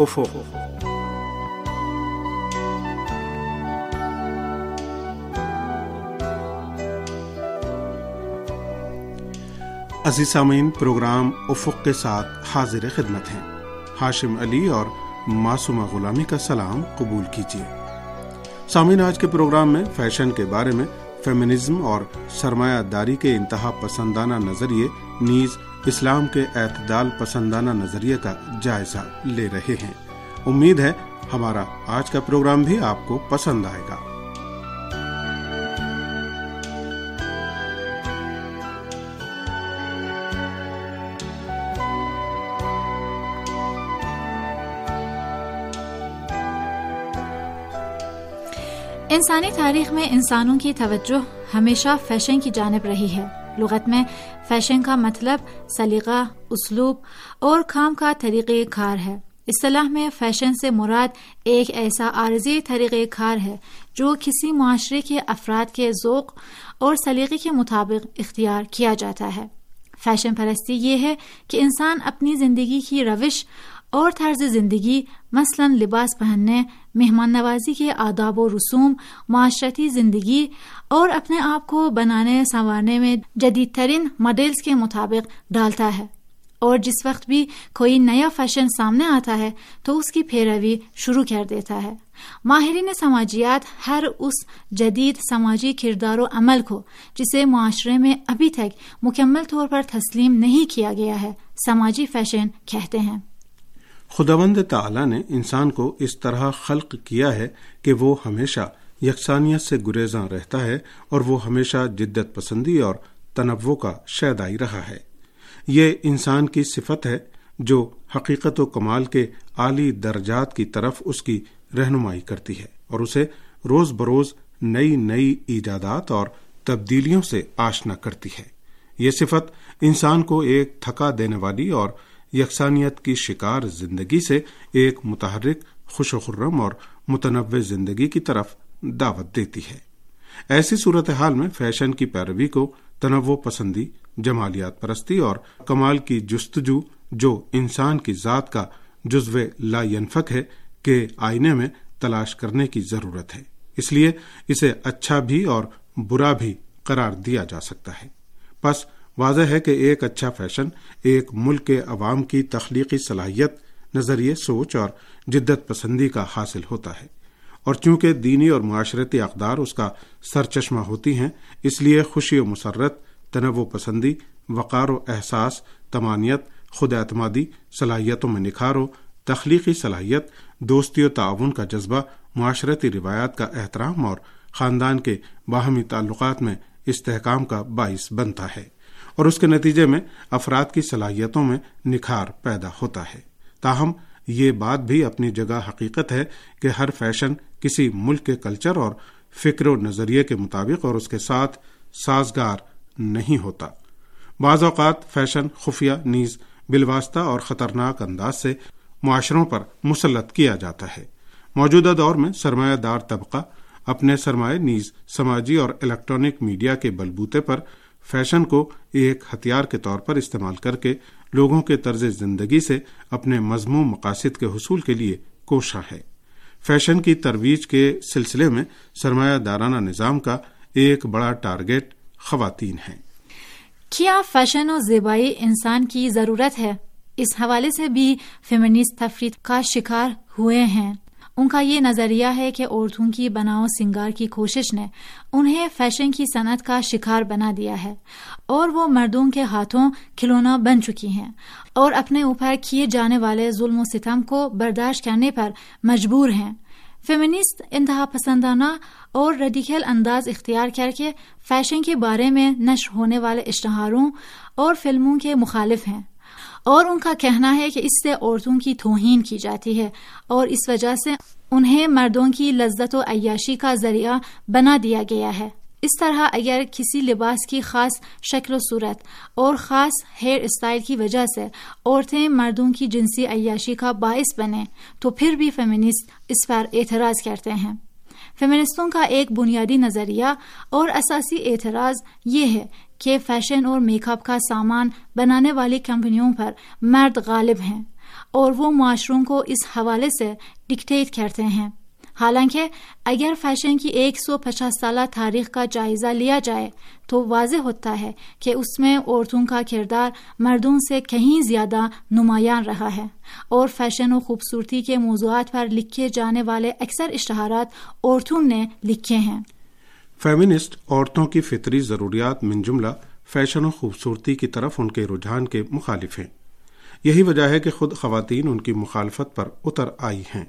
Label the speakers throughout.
Speaker 1: افق عزیز سامعین پروگرام افق کے ساتھ حاضر خدمت ہیں۔ ہاشم علی اور معصومہ غلامی کا سلام قبول کیجیے۔ سامعین، آج کے پروگرام میں فیشن کے بارے میں فیمنزم اور سرمایہ داری کے انتہا پسندانہ نظریے نیز اسلام کے اعتدال پسندانہ نظریے کا جائزہ لے رہے ہیں۔ امید ہے ہمارا آج کا پروگرام بھی آپ کو پسند آئے گا۔
Speaker 2: انسانی تاریخ میں انسانوں کی توجہ ہمیشہ فیشن کی جانب رہی ہے۔ لغت میں فیشن کا مطلب سلیقہ، اسلوب اور کام کا طریقہ کار ہے۔ اصطلاح میں فیشن سے مراد ایک ایسا عارضی طریقہ کار ہے جو کسی معاشرے کے افراد کے ذوق اور سلیقے کے مطابق اختیار کیا جاتا ہے۔ فیشن پرستی یہ ہے کہ انسان اپنی زندگی کی روش اور طرز زندگی، مثلا لباس پہننے، مہمان نوازی کے آداب و رسوم، معاشرتی زندگی اور اپنے آپ کو بنانے، سنوارنے میں جدید ترین ماڈلز کے مطابق ڈالتا ہے۔ اور جس وقت بھی کوئی نیا فیشن سامنے آتا ہے، تو اس کی پیروی شروع کر دیتا ہے۔ ماہرین سماجیات ہر اس جدید سماجی کردار و عمل کو، جسے معاشرے میں ابھی تک مکمل طور پر تسلیم نہیں کیا گیا ہے، سماجی فیشن کہتے ہیں۔
Speaker 1: خداوند تعالی نے انسان کو اس طرح خلق کیا ہے کہ وہ ہمیشہ یکسانیت سے گریزاں رہتا ہے اور وہ ہمیشہ جدت پسندی اور تنوع کا شیدائی رہا ہے۔ یہ انسان کی صفت ہے جو حقیقت و کمال کے اعلی درجات کی طرف اس کی رہنمائی کرتی ہے اور اسے روز بروز نئی نئی ایجادات اور تبدیلیوں سے آشنا کرتی ہے۔ یہ صفت انسان کو ایک تھکا دینے والی اور یکسانیت کی شکار زندگی سے ایک متحرک، خوش و خرم اور متنوع زندگی کی طرف دعوت دیتی ہے۔ ایسی صورتحال میں فیشن کی پیروی کو تنوع پسندی، جمالیات پرستی اور کمال کی جستجو جو انسان کی ذات کا جزو لا ینفک ہے کہ آئینے میں تلاش کرنے کی ضرورت ہے۔ اس لیے اسے اچھا بھی اور برا بھی قرار دیا جا سکتا ہے۔ بس واضح ہے کہ ایک اچھا فیشن، ایک ملک کے عوام کی تخلیقی صلاحیت نظریے سوچ اور جدت پسندی کا حاصل ہوتا ہے۔ اور چونکہ دینی اور معاشرتی اقدار اس کا سرچشمہ ہوتی ہیں، اس لیے خوشی و مسرت، تنوع پسندی، وقار و احساس، تمانیت، خود اعتمادی، صلاحیتوں میں نکھار و تخلیقی صلاحیت، دوستی و تعاون کا جذبہ، معاشرتی روایات کا احترام اور خاندان کے باہمی تعلقات میں استحکام کا باعث بنتا ہے۔ اور اس کے نتیجے میں افراد کی صلاحیتوں میں نکھار پیدا ہوتا ہے۔ تاہم، یہ بات بھی اپنی جگہ حقیقت ہے کہ ہر فیشن کسی ملک کے کلچر اور فکر و نظریے کے مطابق اور اس کے ساتھ سازگار نہیں ہوتا۔ بعض اوقات فیشن خفیہ، نیز بالواسطہ اور خطرناک انداز سے معاشروں پر مسلط کیا جاتا ہے۔ موجودہ دور میں سرمایہ دار طبقہ اپنے سرمایہ، نیز سماجی اور الیکٹرانک میڈیا کے بلبوتے پر فیشن کو ایک ہتھیار کے طور پر استعمال کر کے لوگوں کے طرز زندگی سے اپنے مضموم مقاصد کے حصول کے لیے کوشاں ہے۔ فیشن کی ترویج کے سلسلے میں سرمایہ دارانہ نظام کا ایک بڑا ٹارگیٹ خواتین ہے
Speaker 2: کیا فیشن و زیبائی انسان کی ضرورت ہے؟ اس حوالے سے بھی فیمنسٹ تفریح کا شکار ہوئے ہیں۔ ان کا یہ نظریہ ہے کہ عورتوں کی بناؤ سنگار کی کوشش نے انہیں فیشن کی صنعت کا شکار بنا دیا ہے اور وہ مردوں کے ہاتھوں کھلونا بن چکی ہیں اور اپنے اوپر کیے جانے والے ظلم و ستم کو برداشت کرنے پر مجبور ہیں۔ فیمنسٹ انتہا پسندانہ اور ریڈیکل انداز اختیار کر کے فیشن کے بارے میں نشر ہونے والے اشتہاروں اور فلموں کے مخالف ہیں۔ اور ان کا کہنا ہے کہ اس سے عورتوں کی توہین کی جاتی ہے اور اس وجہ سے انہیں مردوں کی لذت و عیاشی کا ذریعہ بنا دیا گیا ہے۔ اس طرح اگر کسی لباس کی خاص شکل و صورت اور خاص ہیئر اسٹائل کی وجہ سے عورتیں مردوں کی جنسی عیاشی کا باعث بنے تو پھر بھی فیمنسٹ اس پر اعتراض کرتے ہیں۔ فیمنسٹوں کا ایک بنیادی نظریہ اور اساسی اعتراض یہ ہے کہ فیشن اور میک اپ کا سامان بنانے والی کمپنیوں پر مرد غالب ہیں اور وہ معاشروں کو اس حوالے سے ڈکٹیٹ کرتے ہیں۔ حالانکہ اگر فیشن کی ایک سو پچاس سالہ تاریخ کا جائزہ لیا جائے تو واضح ہوتا ہے کہ اس میں عورتوں کا کردار مردوں سے کہیں زیادہ نمایاں رہا ہے اور فیشن و خوبصورتی کے موضوعات پر لکھے جانے والے اکثر اشتہارات عورتوں نے لکھے ہیں۔
Speaker 1: فیمنسٹ عورتوں کی فطری ضروریات من جملہ فیشن و خوبصورتی کی طرف ان کے رجحان کے مخالف ہیں۔ یہی وجہ ہے کہ خود خواتین ان کی مخالفت پر اتر آئی ہیں۔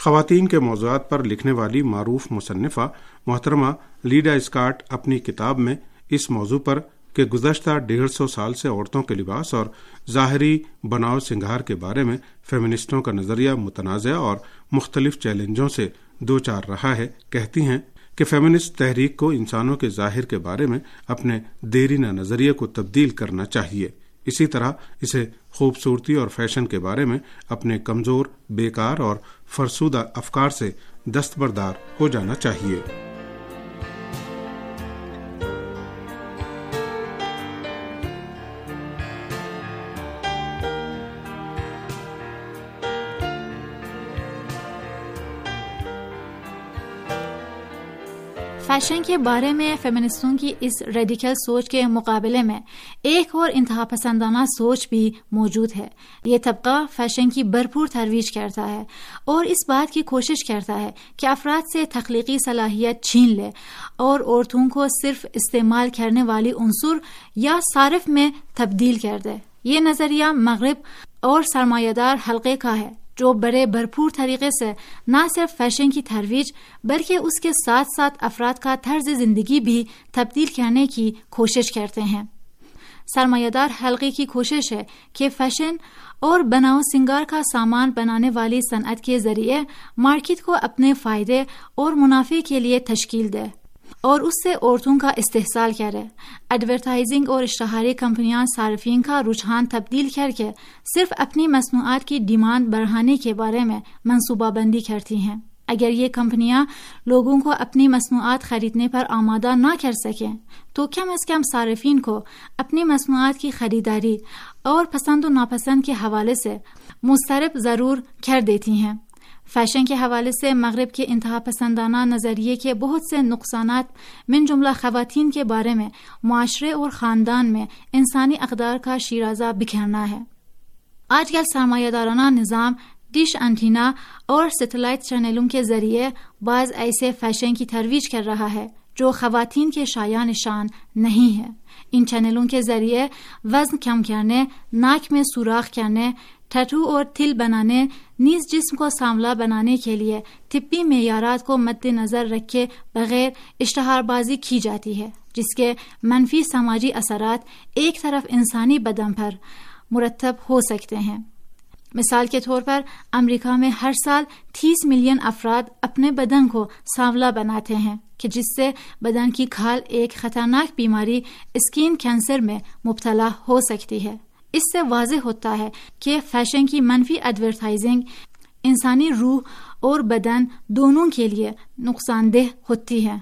Speaker 1: خواتین کے موضوعات پر لکھنے والی معروف مصنفہ محترمہ لیڈا اسکاٹ اپنی کتاب میں اس موضوع پر کہ گزشتہ ڈیڑھ سو سال سے عورتوں کے لباس اور ظاہری بناؤ سنگھار کے بارے میں فیمنسٹوں کا نظریہ متنازع اور مختلف چیلنجوں سے دو چار رہا ہے کہتی ہیں کہ فیمنسٹ تحریک کو انسانوں کے ظاہر کے بارے میں اپنے دیرینہ نظریے کو تبدیل کرنا چاہیے۔ اسی طرح اسے خوبصورتی اور فیشن کے بارے میں اپنے کمزور، بیکار اور فرسودہ افکار سے دستبردار ہو جانا چاہیے۔
Speaker 2: فیشن کے بارے میں فیمنسٹوں کی اس ریڈیکل سوچ کے مقابلے میں ایک اور انتہا پسندانہ سوچ بھی موجود ہے۔ یہ طبقہ فیشن کی بھرپور ترویج کرتا ہے اور اس بات کی کوشش کرتا ہے کہ افراد سے تخلیقی صلاحیت چھین لے اور عورتوں کو صرف استعمال کرنے والی عنصر یا صارف میں تبدیل کر دے۔ یہ نظریہ مغرب اور سرمایہ دار حلقے کا ہے۔ جو بڑے بھرپور طریقے سے نہ صرف فیشن کی ترویج بلکہ اس کے ساتھ ساتھ افراد کا طرز زندگی بھی تبدیل کرنے کی کوشش کرتے ہیں۔ سرمایہ دار حلقے کی کوشش ہے کہ فیشن اور بناؤ سنگار کا سامان بنانے والی صنعت کے ذریعے مارکیٹ کو اپنے فائدے اور منافع کے لیے تشکیل دے۔ اور اس سے عورتوں کا استحصال کرے ایڈورٹائزنگ اور اشتہاری کمپنیاں صارفین کا رجحان تبدیل کر کے صرف اپنی مصنوعات کی ڈیمانڈ بڑھانے کے بارے میں منصوبہ بندی کرتی ہیں۔ اگر یہ کمپنیاں لوگوں کو اپنی مصنوعات خریدنے پر آمادہ نہ کر سکیں، تو کم از کم صارفین کو اپنی مصنوعات کی خریداری اور پسند و ناپسند کے حوالے سے مسترب ضرور کر دیتی ہیں۔ فیشن کے حوالے سے مغرب کے انتہا پسندانہ نظریے کے بہت سے نقصانات من جملہ خواتین کے بارے میں، معاشرے اور خاندان میں انسانی اقدار کا شیرازہ بکھرنا ہے۔ آج کل سرمایہ دارانہ نظام، ڈش انٹینا اور سیٹلائٹ چینلوں کے ذریعے بعض ایسے فیشن کی ترویج کر رہا ہے۔ جو خواتین کے شایع نشان نہیں ہے۔ ان چینلوں کے ذریعے وزن کم کرنے، ناک میں سوراخ کرنے ٹھٹو اور تھل بنانے، نیز جسم کو ساملا بنانے کے لیے طبی معیارات کو مد نظر رکھے بغیر اشتہار بازی کی جاتی ہے، جس کے منفی سماجی اثرات ایک طرف انسانی بدن پر مرتب ہو سکتے ہیں۔ مثال کے طور پر، امریکہ میں ہر سال تیس ملین افراد اپنے بدن کو سانولا بناتے ہیں، کہ جس سے بدن کی کھال ایک خطرناک بیماری اسکین کینسر میں مبتلا ہو سکتی ہے۔ اس سے واضح ہوتا ہے کہ فیشن کی منفی ایڈورٹائزنگ انسانی روح اور بدن دونوں کے لیے نقصان دہ ہوتی ہے۔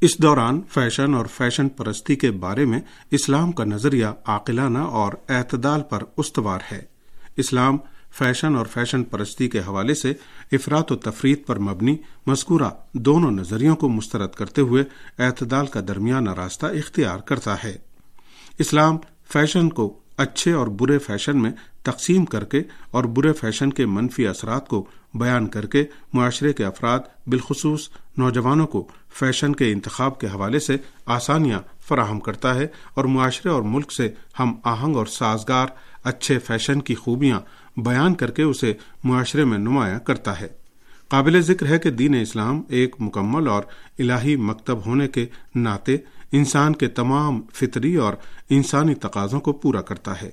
Speaker 1: اس دوران فیشن اور فیشن پرستی کے بارے میں اسلام کا نظریہ عاقلانہ اور اعتدال پر استوار ہے۔ اسلام، فیشن اور فیشن پرستی کے حوالے سے افراد و تفریح پر مبنی مذکورہ دونوں نظریوں کو مسترد کرتے ہوئے اعتدال کا درمیانہ راستہ اختیار کرتا ہے۔ اسلام، فیشن کو اچھے اور برے فیشن میں تقسیم کر کے اور برے فیشن کے منفی اثرات کو بیان کر کے معاشرے کے افراد، بالخصوص نوجوانوں کو فیشن کے انتخاب کے حوالے سے آسانیاں فراہم کرتا ہے اور معاشرے اور ملک سے ہم آہنگ اور سازگار، اچھے فیشن کی خوبیاں بیان کر کے اسے معاشرے میں نمایاں کرتا ہے۔ قابل ذکر ہے کہ دین اسلام ایک مکمل اور الہی مکتب ہونے کے ناطے انسان کے تمام فطری اور انسانی تقاضوں کو پورا کرتا ہے۔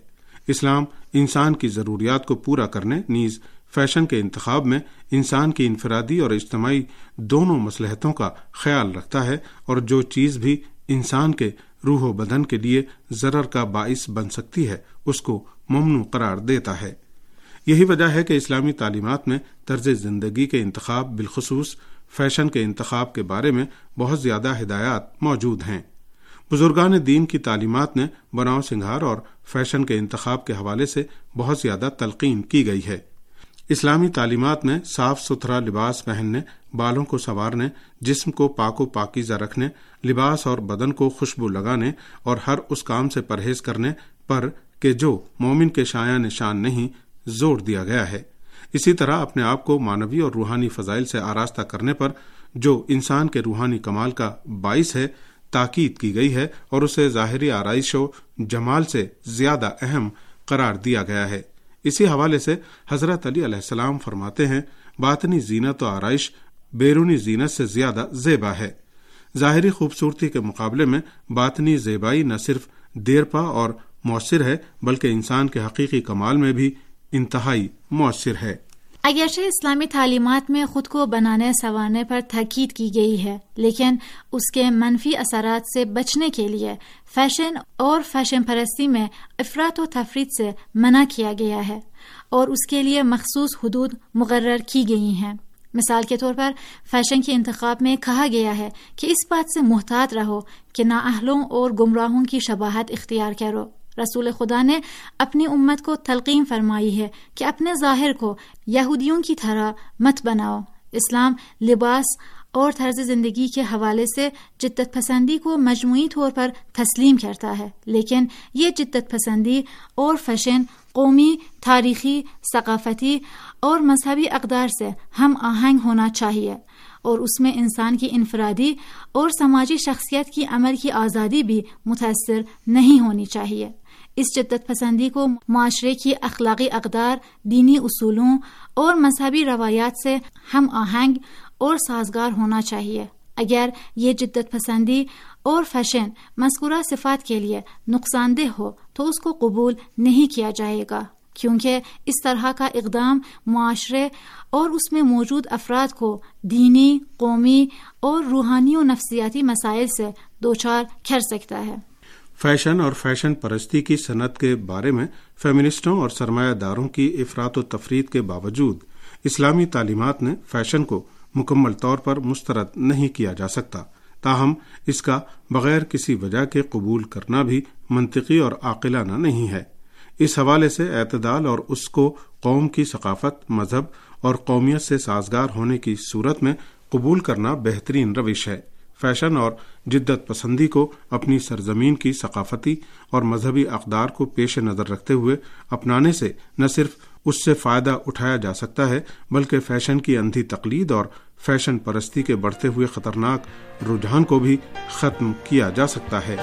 Speaker 1: اسلام انسان کی ضروریات کو پورا کرنے، نیز فیشن کے انتخاب میں انسان کی انفرادی اور اجتماعی دونوں مسلحتوں کا خیال رکھتا ہے اور جو چیز بھی انسان کے روح و بدن کے لیے ضرر کا باعث بن سکتی ہے، اس کو ممنوع قرار دیتا ہے۔ یہی وجہ ہے کہ اسلامی تعلیمات میں طرز زندگی کے انتخاب بالخصوص فیشن کے انتخاب کے بارے میں بہت زیادہ ہدایات موجود ہیں۔ بزرگان دین کی تعلیمات نے بناؤ سنگھار اور فیشن کے انتخاب کے حوالے سے بہت زیادہ تلقین کی گئی ہے۔ اسلامی تعلیمات میں صاف ستھرا لباس پہننے، بالوں کو سنوارنے، جسم کو پاک و پاکیزہ رکھنے، لباس اور بدن کو خوشبو لگانے اور ہر اس کام سے پرہیز کرنے پر کہ جو مومن کے شاع نشان نہیں، زور دیا گیا ہے۔ اسی طرح اپنے آپ کو مانوی اور روحانی فضائل سے آراستہ کرنے پر جو انسان کے روحانی کمال کا باعث ہے تاکید کی گئی ہے اور اسے ظاہری آرائش و جمال سے زیادہ اہم قرار دیا گیا ہے۔ اسی حوالے سے حضرت علی علیہ السلام فرماتے ہیں، باطنی زینت و آرائش بیرونی زینت سے زیادہ زیبا ہے۔ ظاہری خوبصورتی کے مقابلے میں باطنی زیبائی نہ صرف دیر پا اور مؤثر ہے، بلکہ انسان کے حقیقی کمال میں بھی انتہائی مؤثر ہے۔
Speaker 2: اگرچہ اسلامی تعلیمات میں خود کو بنانے سنوارنے پر تاکید کی گئی ہے، لیکن اس کے منفی اثرات سے بچنے کے لیے فیشن اور فیشن پرستی میں افراد و تفریح سے منع کیا گیا ہے اور اس کے لیے مخصوص حدود مقرر کی گئی ہیں۔ مثال کے طور پر، فیشن کے انتخاب میں کہا گیا ہے کہ اس بات سے محتاط رہو کہ نااہلوں اور گمراہوں کی شباہت اختیار کرو۔ رسول خدا نے اپنی امت کو تلقین فرمائی ہے کہ اپنے ظاہر کو یہودیوں کی طرح مت بناؤ۔ اسلام لباس اور طرز زندگی کے حوالے سے جدت پسندی کو مجموعی طور پر تسلیم کرتا ہے، لیکن یہ جدت پسندی اور فیشن قومی، تاریخی، ثقافتی اور مذہبی اقدار سے ہم آہنگ ہونا چاہیے۔ اور اس میں انسان کی انفرادی اور سماجی شخصیت کی عمل کی آزادی بھی متاثر نہیں ہونی چاہیے۔ اس جدت پسندی کو معاشرے کی اخلاقی اقدار، دینی اصولوں اور مذہبی روایات سے ہم آہنگ اور سازگار ہونا چاہیے۔ اگر یہ جدت پسندی اور فیشن مذکورہ صفات کے لیے نقصان دہ ہو تو اس کو قبول نہیں کیا جائے گا۔ کیونکہ اس طرح کا اقدام معاشرے اور اس میں موجود افراد کو دینی، قومی اور روحانی و نفسیاتی مسائل سے دوچار کر سکتا ہے۔
Speaker 1: فیشن اور فیشن پرستی کی صنعت کے بارے میں فیمنسٹوں اور سرمایہ داروں کی افراد و تفریح کے باوجود اسلامی تعلیمات نے فیشن کو مکمل طور پر مسترد نہیں کیا جا سکتا۔ تاہم، اس کا بغیر کسی وجہ کے قبول کرنا بھی منطقی اور عاقلانہ نہیں ہے۔ اس حوالے سے اعتدال اور اس کو قوم کی ثقافت، مذہب اور قومیت سے سازگار ہونے کی صورت میں قبول کرنا بہترین روش ہے۔ فیشن اور جدت پسندی کو اپنی سرزمین کی ثقافتی اور مذہبی اقدار کو پیش نظر رکھتے ہوئے اپنانے سے نہ صرف اس سے فائدہ اٹھایا جا سکتا ہے، بلکہ فیشن کی اندھی تقلید اور فیشن پرستی کے بڑھتے ہوئے خطرناک رجحان کو بھی ختم کیا جا سکتا ہے۔